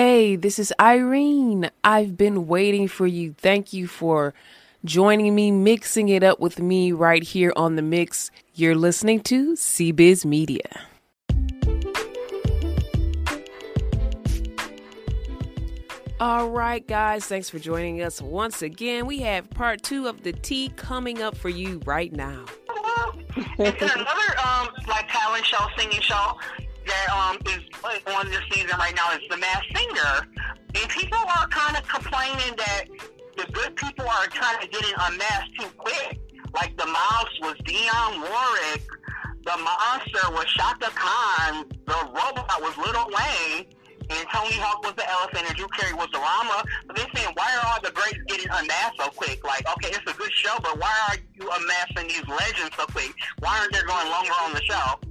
Hey, this is Irene. I've been waiting for you. Thank you for joining me, mixing it up with me right here on the mix. You're listening to CBiz Media. All right, guys, thanks for joining us once again. We have part two of the tea coming up for you right now. and another um, like talent show, singing show that um, is on this season right now is The Masked Singer. And people are kind of complaining that the good people are trying to get in unmasked too quick. Like the mouse was Dionne Warwick, the monster was Chaka Khan, the robot was Lil Wayne and Tony Hawk was the elephant, and Drew Carey was the llama. But they're saying, why are all the greats getting unmasked so quick? Like, okay, it's a good show, but why are you unmasking these legends so quick? Why aren't they going longer on the show?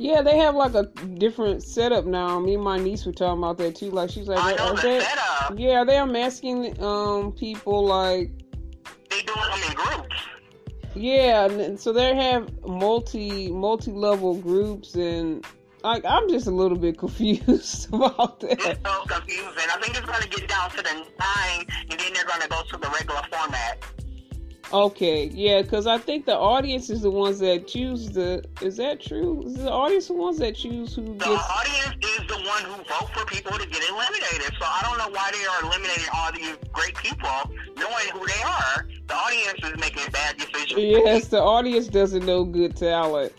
Yeah, they have like a different setup now. Me and my niece were talking about that too. Like she's like, I know are the they, setup. yeah, they unmasking um people like They doing them in groups. yeah, and so they have multi multi level groups and like I'm just a little bit confused about that. It's so confusing. I think it's going to get down to the nine, and then they're going to go to the regular format. Okay, yeah, because I think the audience is the ones that choose the. Is that true? Is the audience the ones that choose who The gets? audience is the one who vote for people to get eliminated. So I don't know why they are eliminating all these great people, knowing who they are. The audience is making bad decisions. Yes, the audience doesn't know good talent.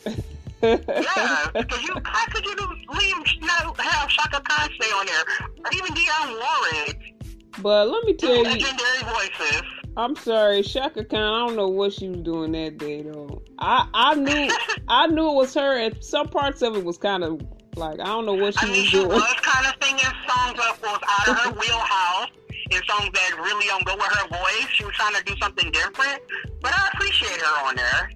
Yeah, because you how could you leave not have Chaka Khan stay on there, or even Dionne Warwick, but let me tell you, legendary voices. I'm sorry, Chaka Khan. I don't know what she was doing that day though. I I knew I knew it was her, and some parts of it was kind of like I don't know what she I mean, was she doing. was kind of singing songs that was out of her wheelhouse and songs that really don't go with her voice. She was trying to do something different, but I appreciate her on there.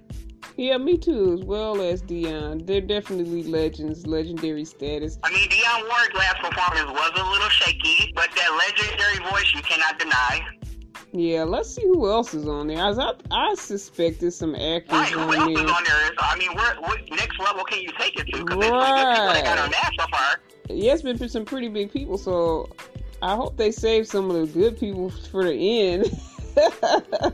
Yeah, me too, as well as Dionne. They're definitely legends, legendary status. I mean, Dionne Warwick's last performance was a little shaky, but that legendary voice you cannot deny. Yeah, let's see who else is on there. As I I suspect there's some actors Right, who else on is there. on there? So, I mean, where, what next level can you take it to? Because there's some good got on that so far. Yeah, it's been some pretty big people, so I hope they save some of the good people for the end.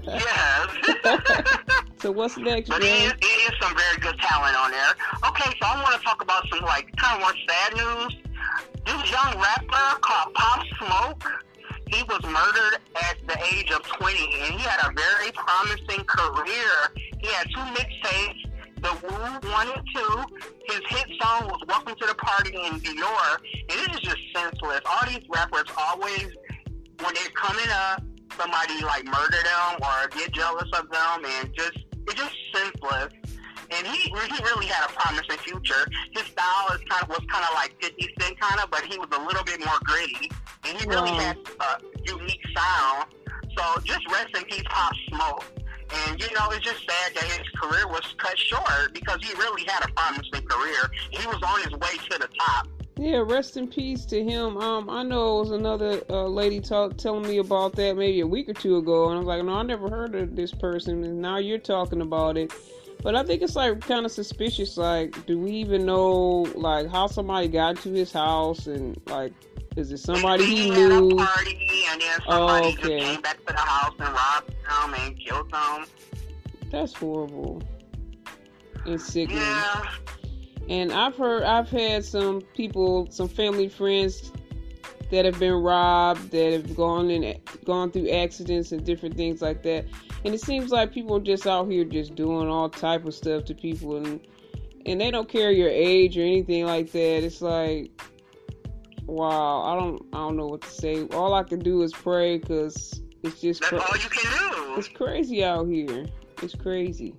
Yes. so what's next, But it is, it is some very good talent on there. Okay, so I want to talk about some like kind of more sad news. This young rapper called Pop Smoke, he was murdered at the age of 20, and he had a very promising career. He had two mixtapes, The Woo One and Two. His hit song was "Welcome to the Party" in Dior, and it is just senseless. All these rappers always, when they're coming up, somebody like murder them or get jealous of them, and just it's just senseless. And he he really had a promising future. His style is kind of was kind of like 50 Cent kind of, but he was a little bit more gritty, and he really Wow. had a unique sound. So just rest in peace, Pop Smoke. And you know, it's just sad that his career was cut short because he really had a promising career. He was on his way to the top. Yeah, rest in peace to him. Um, I know it was another uh, lady talk, telling me about that maybe a week or two ago, and I was like, no, I never heard of this person, and now you're talking about it. But I think it's like kind of suspicious. Like, do we even know like how somebody got to his house, and like, is it somebody he a knew? party, and then Oh, okay. just came back to the house and robbed him and killed him. That's horrible and sickening. Yeah. And I've heard, I've had some people, some family friends that have been robbed, that have gone and gone through accidents and different things like that. And it seems like people are just out here just doing all type of stuff to people, and and they don't care your age or anything like that. It's like, wow, I don't, I don't know what to say. All I can do is pray because it's just, That's cra- all you can do. it's crazy out here. It's crazy.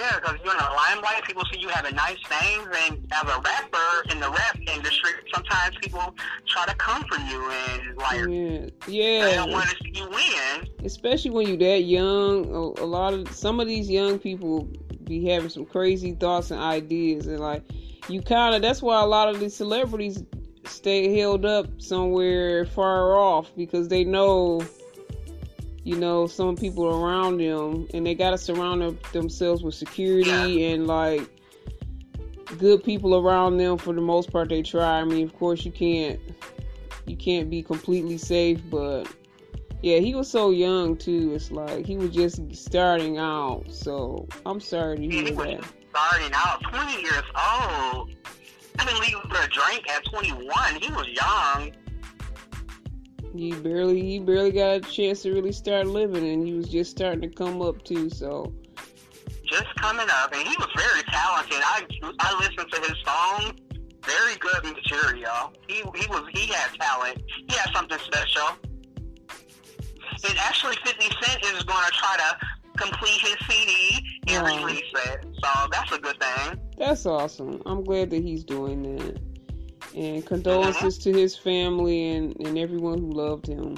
Yeah, because you're in the limelight. People see you having nice things, and as a rapper in the rap industry, sometimes people try to come for you and like Yeah, they don't want to see you win. especially when you're that young a, a lot of some of these young people be having some crazy thoughts and ideas and like you kind of that's why a lot of these celebrities stay held up somewhere far off because they know you know some people around them and they got to surround them, themselves with security and like good people around them for the most part they try i mean of course you can't you can't be completely safe, but yeah, he was so young too. It's like he was just starting out. So I'm sorry to hear that. Starting out, 20 years old. I didn't leave for a drink at 21. He was young. He barely, he barely got a chance to really start living, and he was just starting to come up too. So just coming up, and he was very talented. I I listened to his songs. Very good material. He he was he had talent. He had something special. And actually, 50 Cent is going to try to complete his CD and wow. release it. So that's a good thing. That's awesome. I'm glad that he's doing that. And condolences mm-hmm. to his family and, and everyone who loved him.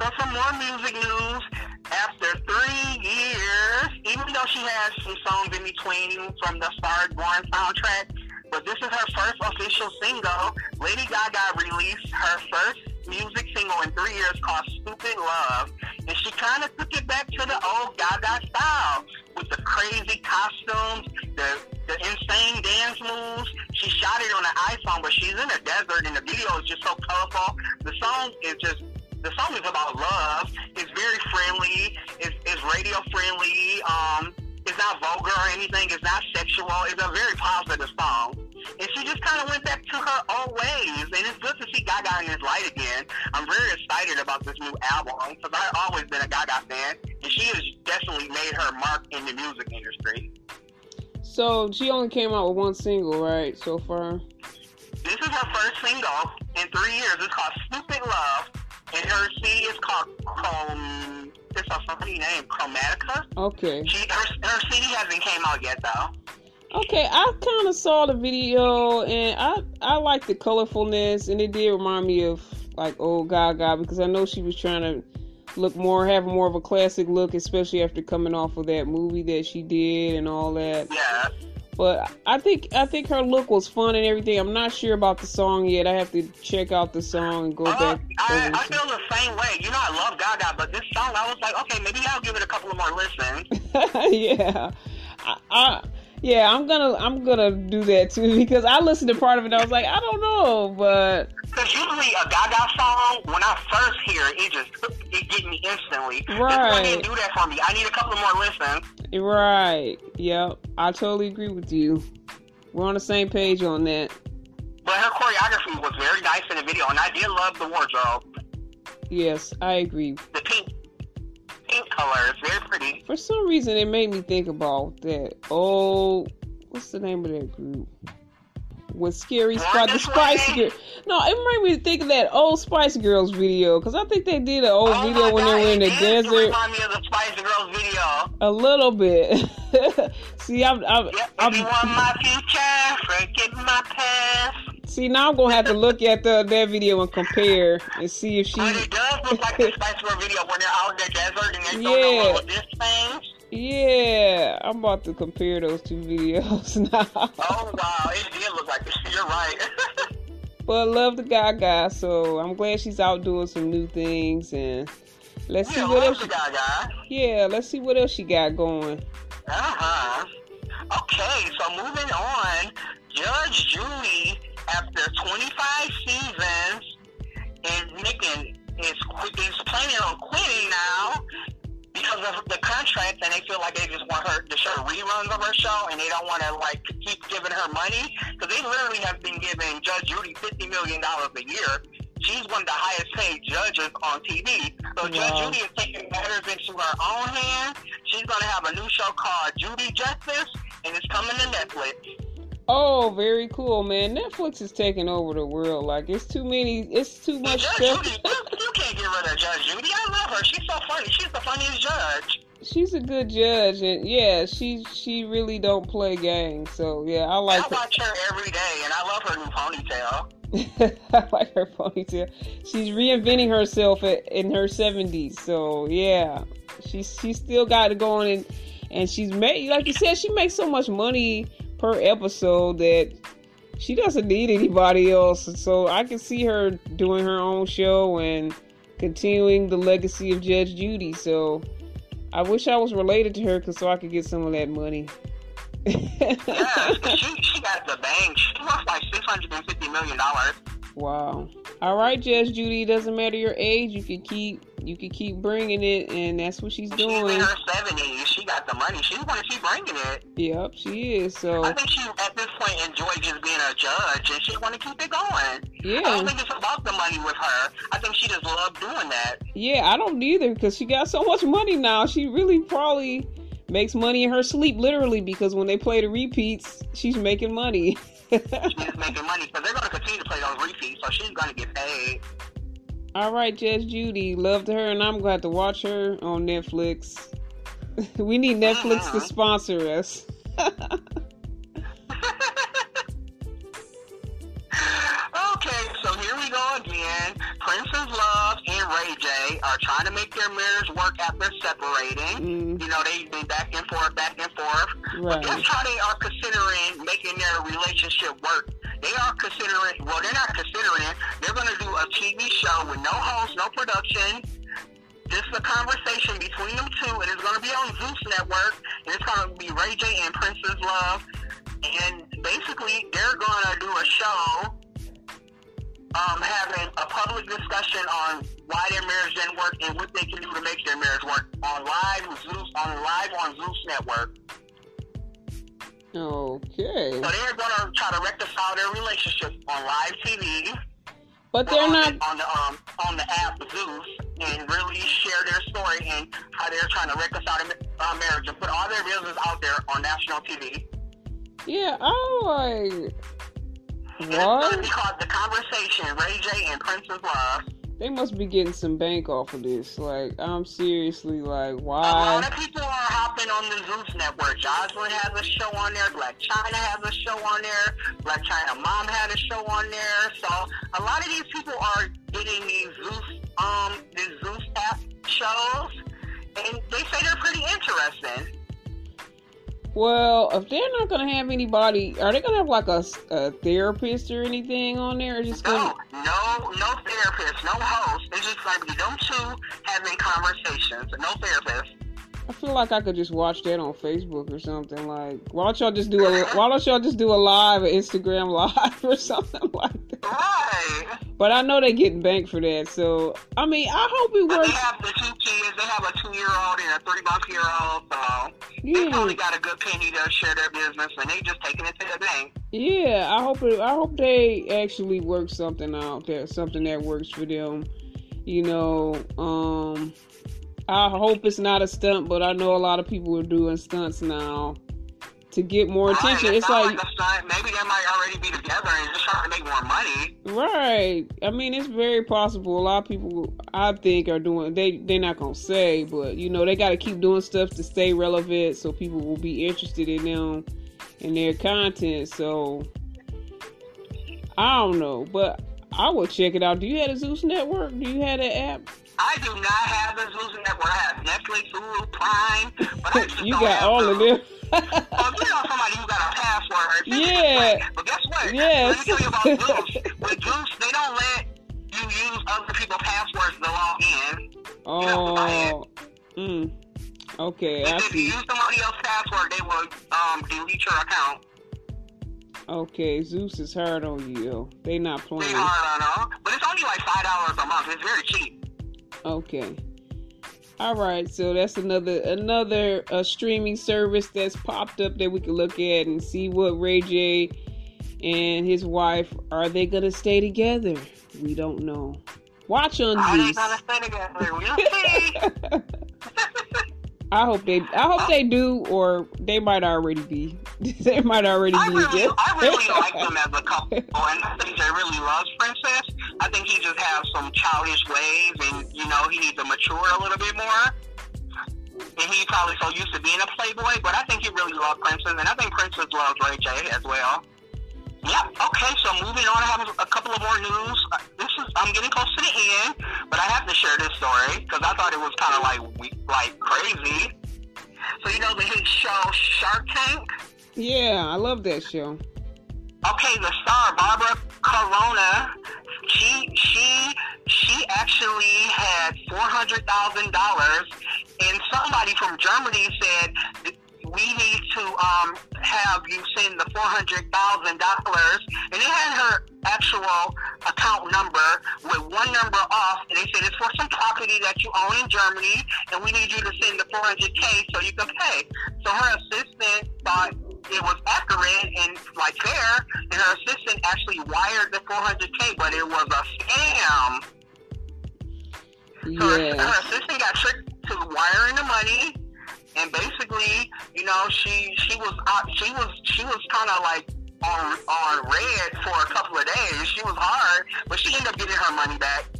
So some more music news. After three years, even though she has some songs in between from the Star Born soundtrack, but this is her first official single. Lady Gaga released her first music single in three years called Stupid Love. And she kind of took it back to the old Gaga style with the crazy costumes, the, the insane dance moves. She shot it on an iPhone, but she's in a desert and the video is just so colorful. The song is just the song is about love. It's very friendly. It's, it's radio friendly. Um, it's not vulgar or anything. It's not sexual. It's a very positive song. And she just kind of went back to her old ways. And it's good to see Gaga in this light again. I'm very excited about this new album because I've always been a Gaga fan. And she has definitely made her mark in the music industry. So she only came out with one single, right, so far? This is her first single in three years. It's called Stupid Love. And her CD is called Chrome. It's a funny name, Chromatica. Okay. She, her, her CD hasn't came out yet, though. Okay, I kind of saw the video and I I like the colorfulness and it did remind me of like old Gaga because I know she was trying to look more have more of a classic look, especially after coming off of that movie that she did and all that. Yeah. But I think I think her look was fun and everything. I'm not sure about the song yet. I have to check out the song and go uh, back. I, I feel the same way. You know, I love Gaga, but this song, I was like, okay, maybe I'll give it a couple of more listens. yeah, I, I yeah, I'm gonna I'm gonna do that too because I listened to part of it and I was like, I don't know, but because usually a Gaga song, when I first hear it, it just it get me instantly. Right. This didn't do that for me. I need a couple more listens. Right. Yep. I totally agree with you. We're on the same page on that. But her choreography was very nice in the video, and I did love the wardrobe. Yes, I agree. The pink pink color. It's very pretty. For some reason, it made me think about that. Oh, what's the name of that group? With Scary Spice, the Spice Girl. No, it made me think of that old Spice Girls video because I think they did an old oh video when God, they were in the desert. Remind me of the Spice Girls video. A little bit. See, I'm. I'm, yep, I'm, you want my future, forget my past. See, now I'm gonna have to look at the that video and compare and see if she. It like the Spice Girl video when they're out in the desert and they're yeah. doing this thing. Yeah, I'm about to compare those two videos now. oh wow, it did look like this. You're right. but I love the Gaga, so I'm glad she's out doing some new things and let's yeah, see what else. She, Gaga. Yeah, let's see what else she got going. Uh huh. Okay, so moving on, Judge Judy after 25 is is planning on quitting now because of the contract, and they feel like they just want her to show reruns of her show, and they don't want to like keep giving her money because they literally have been giving Judge Judy fifty million dollars a year. She's one of the highest paid judges on TV. So wow. Judge Judy is taking matters into her own hands. She's going to have a new show called Judy Justice, and it's coming to Netflix. Oh, very cool, man. Netflix is taking over the world. Like it's too many. It's too much Judge stuff. Judy, you, you can't get rid of Judge Judy. I love her. She's so funny. She's the funniest judge. She's a good judge, and yeah, she she really don't play games. So yeah, I like. I watch her. every day, and I love her new ponytail. I like her ponytail. She's reinventing herself in her seventies. So yeah, she's she still got it going, and and she's made like you said, she makes so much money per episode that she doesn't need anybody else. So I can see her doing her own show and continuing the legacy of Judge Judy. So I wish I was related to her cause so I could get some of that money. yeah, she, she got the bank. She lost like six hundred and fifty million dollars. Wow. All right, Judge Judy. Doesn't matter your age. You can keep you can keep bringing it, and that's what she's doing. She's in her seventies. She got the money. She's going to keep bringing it. Yep, she is. So I think she at this point enjoys just being a judge, and she want to keep it going. Yeah. I don't think it's about the money with her. I think she just loves doing that. Yeah, I don't either because she got so much money now. She really probably makes money in her sleep, literally, because when they play the repeats, she's making money. she's making money because they're going to continue to play those repeats, so she's going to get paid. All right, Judge Judy, loved her, and I'm glad to watch her on Netflix. we need Netflix uh-huh. to sponsor us. Okay, so here we go again, Princess Love and Ray J are trying to make their marriage work after separating. Mm. You know, they've been back and forth, back and forth. Right. But guess how they are considering making their relationship work? They are considering, well, they're not considering it. They're going to do a TV show with no host, no production. This is a conversation between them two, and it's going to be on Zeus Network. And it's going to be Ray J and Princess Love. And basically, they're going to do a show um, having a public discussion on why their marriage didn't work and what they can do to make their marriage work on live Zeus on live on Zeus Network. Okay. So they're gonna try to reconcile their relationship on live TV. But they're not on the um on the app Zeus and really share their story and how they're trying to reconcile their uh, marriage and put all their business out there on national TV. Yeah, I like what? It's going to be called The Conversation, Ray J and Princess Love. They must be getting some bank off of this. Like, I'm seriously like, why? A lot of people are hopping on the Zeus network. Joseline has a show on there. Blac Chyna has a show on there. Blac Chyna Mom had a show on there. So a lot of these people are getting these Zeus, um, these Zeus app shows, and they say they're pretty interesting. Well, if they're not going to have anybody, are they going to have like a, a, therapist or anything on there? Or just oh, gonna... No, no, no therapist, no host. It's just like them two having conversations. No therapist. Feel like I could just watch that on Facebook or something. Like, why don't y'all just do a why don't y'all just do a live, an Instagram live or something like that? Right. But I know they getting banked for that. So I mean, I hope it works. But they have the two kids. They have a two-year-old and a three-month-year-old. So yeah. they probably got a good penny to share their business, and they just taking it to the bank. Yeah, I hope it. I hope they actually work something out there, something that works for them. You know, um, I hope it's not a stunt, but I know a lot of people are doing stunts now to get more attention. It's, like, like maybe they might already be together and just trying to make more money. Right. I mean, it's very possible. A lot of people, I think, are doing. They they're not gonna say, but you know, they got to keep doing stuff to stay relevant, so people will be interested in them and their content. So I don't know, but I will check it out. Do you have a Zeus Network? Do you have an app? I do not have the Zeus Network. I have Netflix, Hulu, Prime, but I just you got all those. of them. well, you know somebody who got a password. Yeah. But guess what? Yes. Let me tell you about Zeus. With Zeus, they don't let you use other people's passwords to log in. Oh. Mm. Okay, if, I if see. you use somebody else's password, they will um, delete your account. Okay, Zeus is hard on you. They not playing. They hard on them, but it's only like five dollars a month. It's very cheap. Okay. All right, so that's another another uh, streaming service that's popped up that we can look at and see what Ray J and his wife are they gonna stay together? We don't know. Watch on Are Zeus. they gonna stay together? We'll see. I hope they. I hope they do, or they might already be. they might already I be. really, I really like them as a couple, and I think they really loves Princess. I think he just has some childish ways, and you know he needs to mature a little bit more. And he's probably so used to being a playboy, but I think he really loves Princess, and I think Princess loves Ray J as well. Yep. Okay. So moving on, I have a couple of more news. Uh, this is I'm getting close to the end, but I have to share this story because I thought it was kind of like like crazy. So you know the hit show Shark Tank. Yeah, I love that show. Okay, the star Barbara Corcoran, she she she actually had four hundred thousand dollars, and somebody from Germany said we need to um, have you send the four hundred thousand dollars, and it had her actual account number with one number off, and they said it's for some property that you own in Germany, and we need you to send the 400k so you can pay. So her assistant thought it was accurate and like fair, and her assistant actually wired the 400k, but it was a scam. So her, her assistant got tricked to wiring the money, and basically, you know, she she was out, she was she was kind of like on on red for a couple of days. She was hard, but she ended up getting her money back.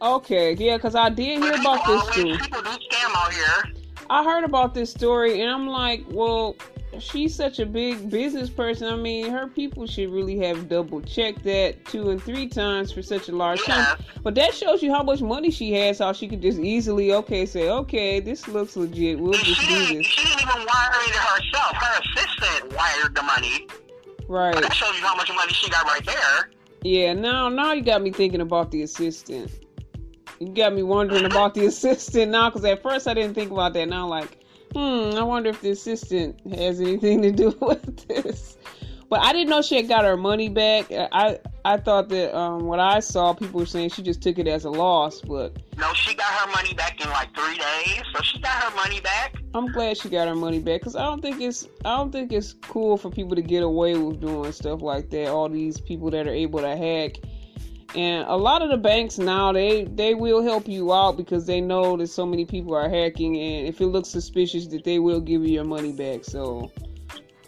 Okay, yeah, because I did hear about this always, too. People do scam out here. I heard about this story, and I'm like, well, she's such a big business person. I mean, her people should really have double checked that two and three times for such a large Yeah. sum. But that shows you how much money she has, how she could just easily, okay, say, okay, this looks legit. We'll And just she do didn't, this. she didn't even wire it herself. Her assistant wired the money. Right. That shows you how much money she got right there. Yeah, now now you got me thinking about the assistant. You got me wondering about the assistant now, because at first I didn't think about that. Now, like, hmm, I wonder if the assistant has anything to do with this. But I didn't know she had got her money back. I I thought that um, what I saw, people were saying she just took it as a loss. But No, she got her money back in like three days. So she got her money back. I'm glad she got her money back because I don't think it's I don't think it's cool for people to get away with doing stuff like that. All these people that are able to hack, and a lot of the banks now they they will help you out because they know that so many people are hacking, and if it looks suspicious, that they will give you your money back. So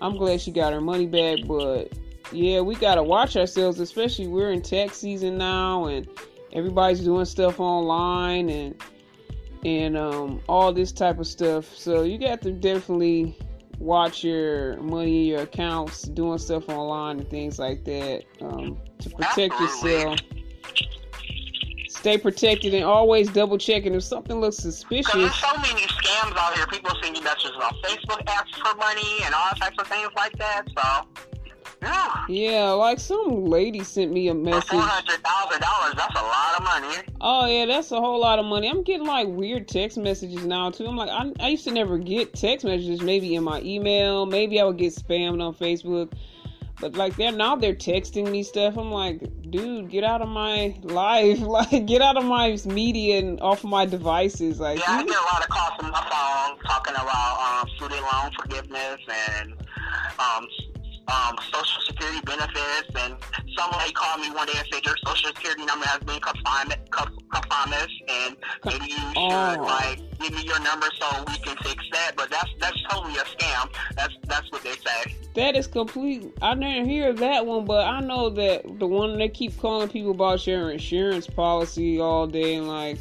I'm glad she got her money back, but yeah, we gotta watch ourselves, especially we're in tax season now, and everybody's doing stuff online and and um, all this type of stuff. So you got to definitely watch your money, your accounts, doing stuff online and things like that um, to protect Absolutely. yourself. Stay protected and always double checking if something looks suspicious. there's so many scams out here. People send you messages on Facebook, ask for money, and all types of things like that. So, yeah. Yeah, like some lady sent me a message. four hundred thousand dollars, that's a lot of money. Oh yeah, that's a whole lot of money. I'm getting like weird text messages now too. I'm like, I, I used to never get text messages. Maybe in my email, maybe I would get spammed on Facebook. But like they're now they're texting me stuff. I'm like, dude, get out of my life. Like get out of my media and off my devices. Like Yeah, I get a lot of calls from my phone talking about um, student loan forgiveness and um, um, social security benefits. And somebody called me one day and said your social security number has been confinement, and maybe you should Oh. like give me your number so we can fix that. But that's that's totally a scam. That's that's what they say. that is complete. I didn't hear that one, but I know that the one they keep calling people about your insurance policy all day and like.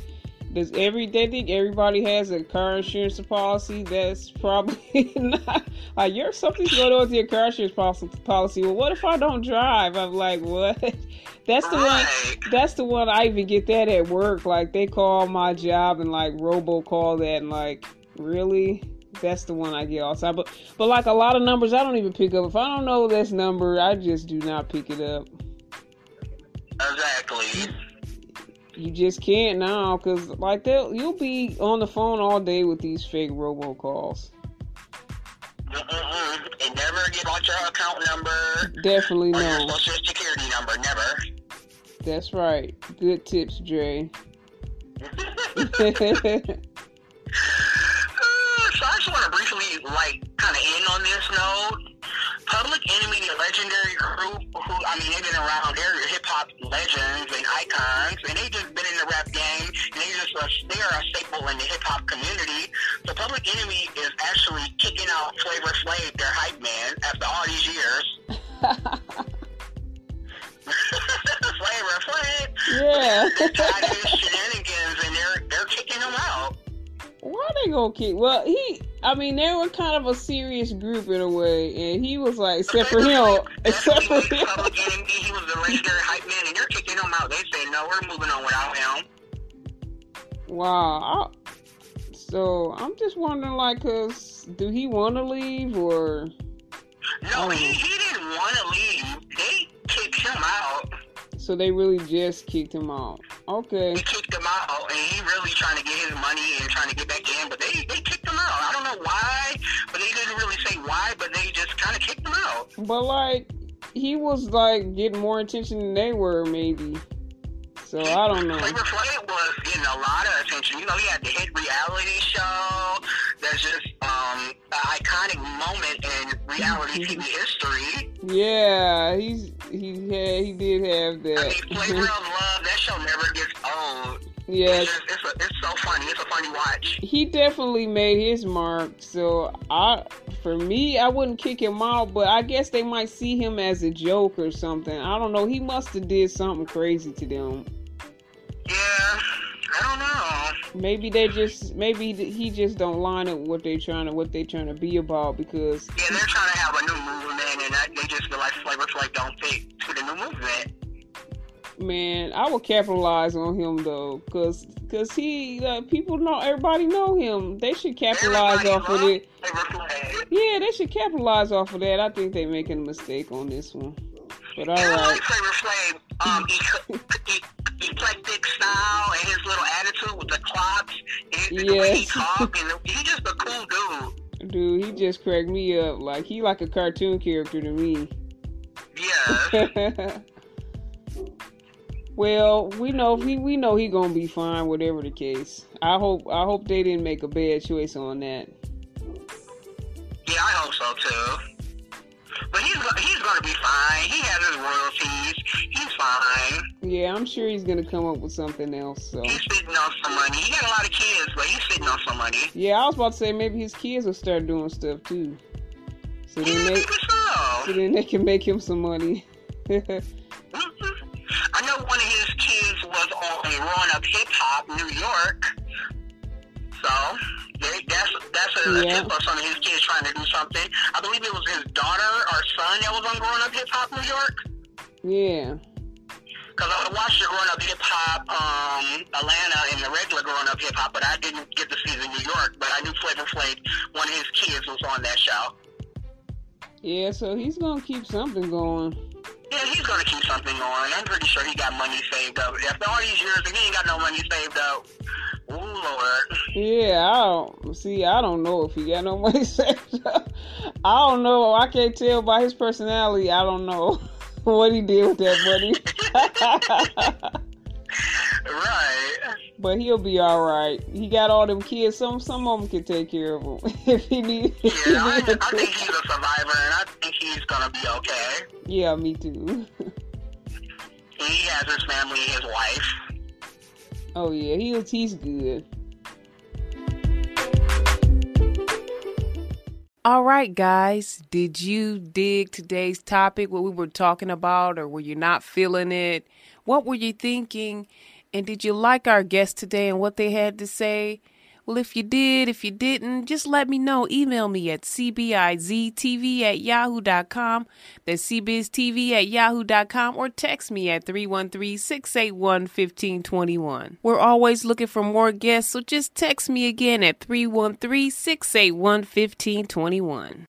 Does every they think everybody has a car insurance policy? That's probably not. Like you're something's going on with your car insurance policy. Policy. Well, what if I don't drive? I'm like, what? That's the one. That's the one. I even get that at work. Like they call my job and like robo call that and like really. That's the one I get all time. But but like a lot of numbers, I don't even pick up. If I don't know this number, I just do not pick it up. Exactly. You just can't now, cause like they'll you'll be on the phone all day with these fake robocalls. Mm-mm-mm. And never get like your account number Definitely or your no. social security number. Never. That's right. Good tips, Dre. So I just want to briefly, like, kind of end on this note. Public Enemy, the legendary group, who I mean, they've been around. They're hip hop legends are a staple in the hip hop community. So Public Enemy is actually kicking out Flavor Flav, their hype man, after all these years. Flavor Flav, yeah. they're tired of his shenanigans, and they're they're kicking him out. Why they gonna kick? Well, he. I mean, they were kind of a serious group in a way, and he was like, except for him, except for him. Public Enemy, he was the legendary hype man, and you're kicking him out. They said, no, we're moving on without him. Wow. I, so I'm just wondering, like, cause do he want to leave or? No, he, he didn't want to leave. They kicked him out. So they really just kicked him out. Okay. They kicked him out, and he really trying to get his money and trying to get back in, but they, they kicked him out. I don't know why, but they didn't really say why, but they just kind of kicked him out. But like he was like getting more attention than they were, maybe. So I don't know. Flavor Flav was getting a lot of attention. You know, he had the hit reality show. There's just um, an iconic moment in reality TV history. Yeah, he's he had he did have that. I mean, Flavor of Love. That show never gets old. Yeah, It's, it's, a, it's so funny. It's a funny watch. he definitely made his mark. So I, for me, I wouldn't kick him out, but I guess they might see him as a joke or something. I don't know. He must have did something crazy to them. Yeah, I don't know. Maybe they just, maybe he just don't line up what they trying to, what they trying to be about because Yeah, they're trying to have a new movement, and they just feel like Flavor Flav don't fit to the new movement. man, I would capitalize on him though, cause, cause he, uh, people know, everybody know him. They should capitalize Everybody off of it. Yeah, they should capitalize off of that. I think they're making a mistake on this one. But all I right. like Flavor Flav, um, eclectic style and his little attitude with the clocks and the way he talk, and he's just a cool dude. Dude, he just cracked me up. Like he like a cartoon character to me. Yeah. well, we know he we know he gonna be fine, whatever the case. I hope I hope they didn't make a bad choice on that. Yeah, I hope so too. But he's he's gonna be fine. He has his royalties. He's fine. Yeah, I'm sure he's gonna come up with something else. So He's sitting on some money. He got a lot of kids, but he's sitting on some money. yeah, I was about to say maybe his kids will start doing stuff too. So Yeah, then they so so. then they can make him some money. Mhm. I know one of his kids was on Growing Up Hip Hop New York. So that's a, Yeah. a tip of some of his kids trying to do something. I believe it was his daughter or son that was on Growing Up Hip Hop New York. yeah. Because I watched the Growing Up Hip Hop um, Atlanta and the regular Growing Up Hip Hop, but I didn't get to see the New York. But I knew Flavor Flav, one of his kids, was on that show. Yeah, so he's gonna keep something going. Yeah, he's gonna keep something going. I'm pretty sure he got money saved up. After all these years, if he ain't got no money saved up, ooh lord. Yeah, I don't see. I don't know if he got no money saved up. I don't know. I can't tell by his personality. I don't know what he did with that money. Right. but he'll be all right. He got all them kids. Some some of them can take care of him if he need. If he Yeah, I, need I think he's a survivor, and I think he's gonna be okay. yeah, me too. He has his family, his wife. Oh yeah, he'll he's good. All right, guys, did you dig today's topic, what we were talking about, or were you not feeling it? What were you thinking? And did you like our guest today and what they had to say? Well, if you did, if you didn't, just let me know. Email me at cbiztv at yahoo.com. That's cbiztv at yahoo.com or text me at 313-681-1521. We're always looking for more guests, so just text me again at 313-681-1521.